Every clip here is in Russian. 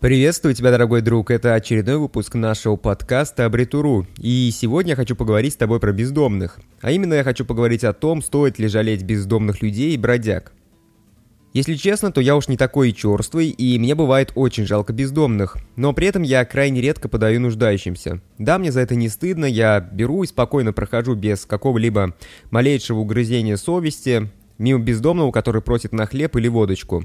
Приветствую тебя, дорогой друг. Это очередной выпуск нашего подкаста Абритуру. И сегодня я хочу поговорить с тобой про бездомных. А именно я хочу поговорить о том, стоит ли жалеть бездомных людей и бродяг. Если честно, то я уж не такой черствый, и мне бывает очень жалко бездомных, но при этом я крайне редко подаю нуждающимся. Да, мне за это не стыдно, я беру и спокойно прохожу без какого-либо малейшего угрызения совести мимо бездомного, который просит на хлеб или водочку.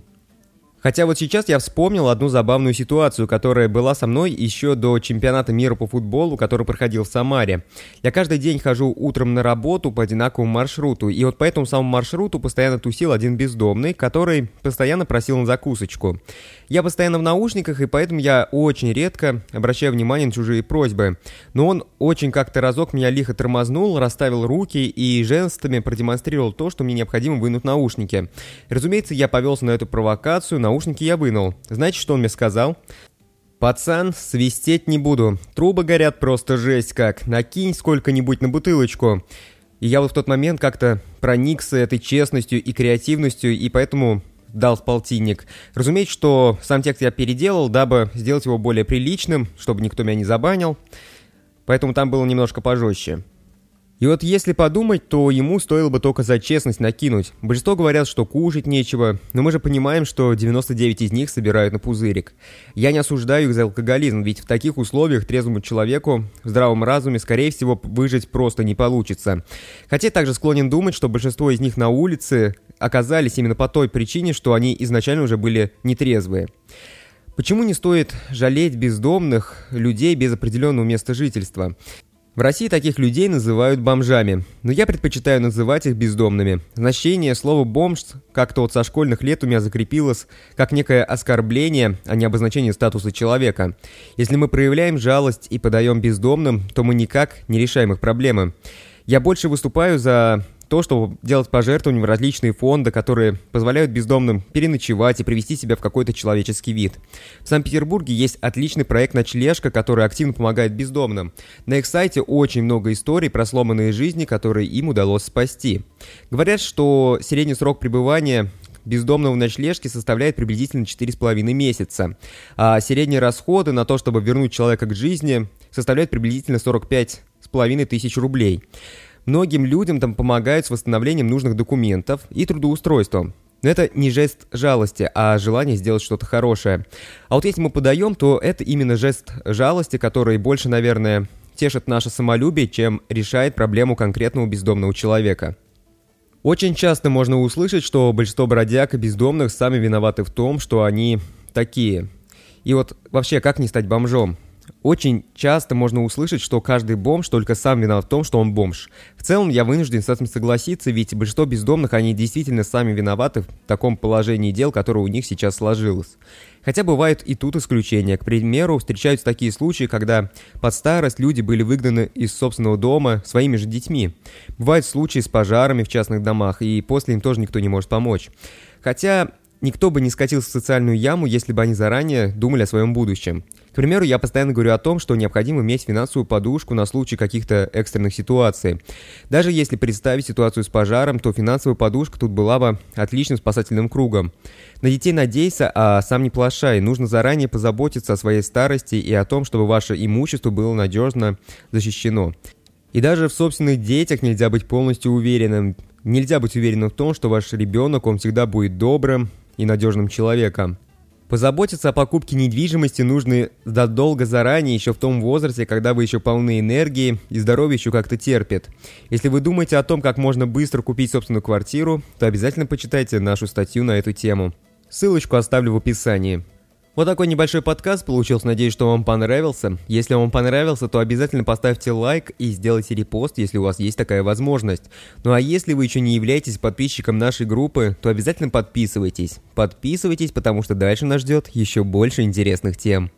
Хотя вот сейчас я вспомнил одну забавную ситуацию, которая была со мной еще до чемпионата мира по футболу, который проходил в Самаре. Я каждый день хожу утром на работу по одинаковому маршруту, и вот по этому самому маршруту постоянно тусил один бездомный, который постоянно просил на закусочку. Я постоянно в наушниках, и поэтому я очень редко обращаю внимание на чужие просьбы. Но он очень как-то разок меня лихо тормознул, расставил руки и жестами продемонстрировал то, что мне необходимо вынуть наушники. Разумеется, я повелся на эту провокацию, на наушники я вынул. Знаете, что он мне сказал? «Пацан, свистеть не буду. Трубы горят просто жесть как. Накинь сколько-нибудь на бутылочку». И я вот в тот момент как-то проникся этой честностью и креативностью, и поэтому дал полтинник. Разумеется, что сам текст я переделал, дабы сделать его более приличным, чтобы никто меня не забанил. Поэтому там было немножко пожестче. И вот если подумать, то ему стоило бы только за честность накинуть. Большинство говорят, что кушать нечего, но мы же понимаем, что 99 из них собирают на пузырик. Я не осуждаю их за алкоголизм, ведь в таких условиях трезвому человеку в здравом разуме, скорее всего, выжить просто не получится. Хотя также склонен думать, что большинство из них на улице оказались именно по той причине, что они изначально уже были нетрезвые. Почему не стоит жалеть бездомных людей без определенного места жительства? В России таких людей называют бомжами, но я предпочитаю называть их бездомными. Значение слова «бомж» как-то вот со школьных лет у меня закрепилось как некое оскорбление, а не обозначение статуса человека. Если мы проявляем жалость и подаем бездомным, то мы никак не решаем их проблемы. Я больше выступаю за то, чтобы делать пожертвования в различные фонды, которые позволяют бездомным переночевать и привести себя в какой-то человеческий вид. В Санкт-Петербурге есть отличный проект «Ночлежка», который активно помогает бездомным. На их сайте очень много историй про сломанные жизни, которые им удалось спасти. Говорят, что средний срок пребывания бездомного в ночлежке составляет приблизительно 4,5 месяца, а средние расходы на то, чтобы вернуть человека к жизни, составляют приблизительно 45,5 тысяч рублей. Многим людям там помогают с восстановлением нужных документов и трудоустройством. Но это не жест жалости, а желание сделать что-то хорошее. А вот если мы подаем, то это именно жест жалости, который больше, наверное, тешит наше самолюбие, чем решает проблему конкретного бездомного человека. Очень часто можно услышать, что большинство бродяг и бездомных сами виноваты в том, что они такие. И вот вообще, как не стать бомжом? Очень часто можно услышать, что каждый бомж только сам виноват в том, что он бомж. В целом, я вынужден с этим согласиться, ведь большинство бездомных, они действительно сами виноваты в таком положении дел, которое у них сейчас сложилось. Хотя бывают и тут исключения. К примеру, встречаются такие случаи, когда под старость люди были выгнаны из собственного дома своими же детьми. Бывают случаи с пожарами в частных домах, и после им тоже никто не может помочь. Хотя никто бы не скатился в социальную яму, если бы они заранее думали о своем будущем. К примеру, я постоянно говорю о том, что необходимо иметь финансовую подушку на случай каких-то экстренных ситуаций. Даже если представить ситуацию с пожаром, то финансовая подушка тут была бы отличным спасательным кругом. На детей надейся, а сам не плашай. Нужно заранее позаботиться о своей старости и о том, чтобы ваше имущество было надежно защищено. И даже в собственных детях нельзя быть полностью уверенным. Нельзя быть уверенным в том, что ваш ребенок, он всегда будет добрым и надежным человеком. Позаботиться о покупке недвижимости нужно задолго заранее, еще в том возрасте, когда вы еще полны энергии и здоровье еще как-то терпит. Если вы думаете о том, как можно быстро купить собственную квартиру, то обязательно почитайте нашу статью на эту тему. Ссылочку оставлю в описании. Вот такой небольшой подкаст получился, надеюсь, что вам понравился. Если вам понравился, то обязательно поставьте лайк и сделайте репост, если у вас есть такая возможность. Ну а если вы еще не являетесь подписчиком нашей группы, то обязательно подписывайтесь. Подписывайтесь, потому что дальше нас ждет еще больше интересных тем.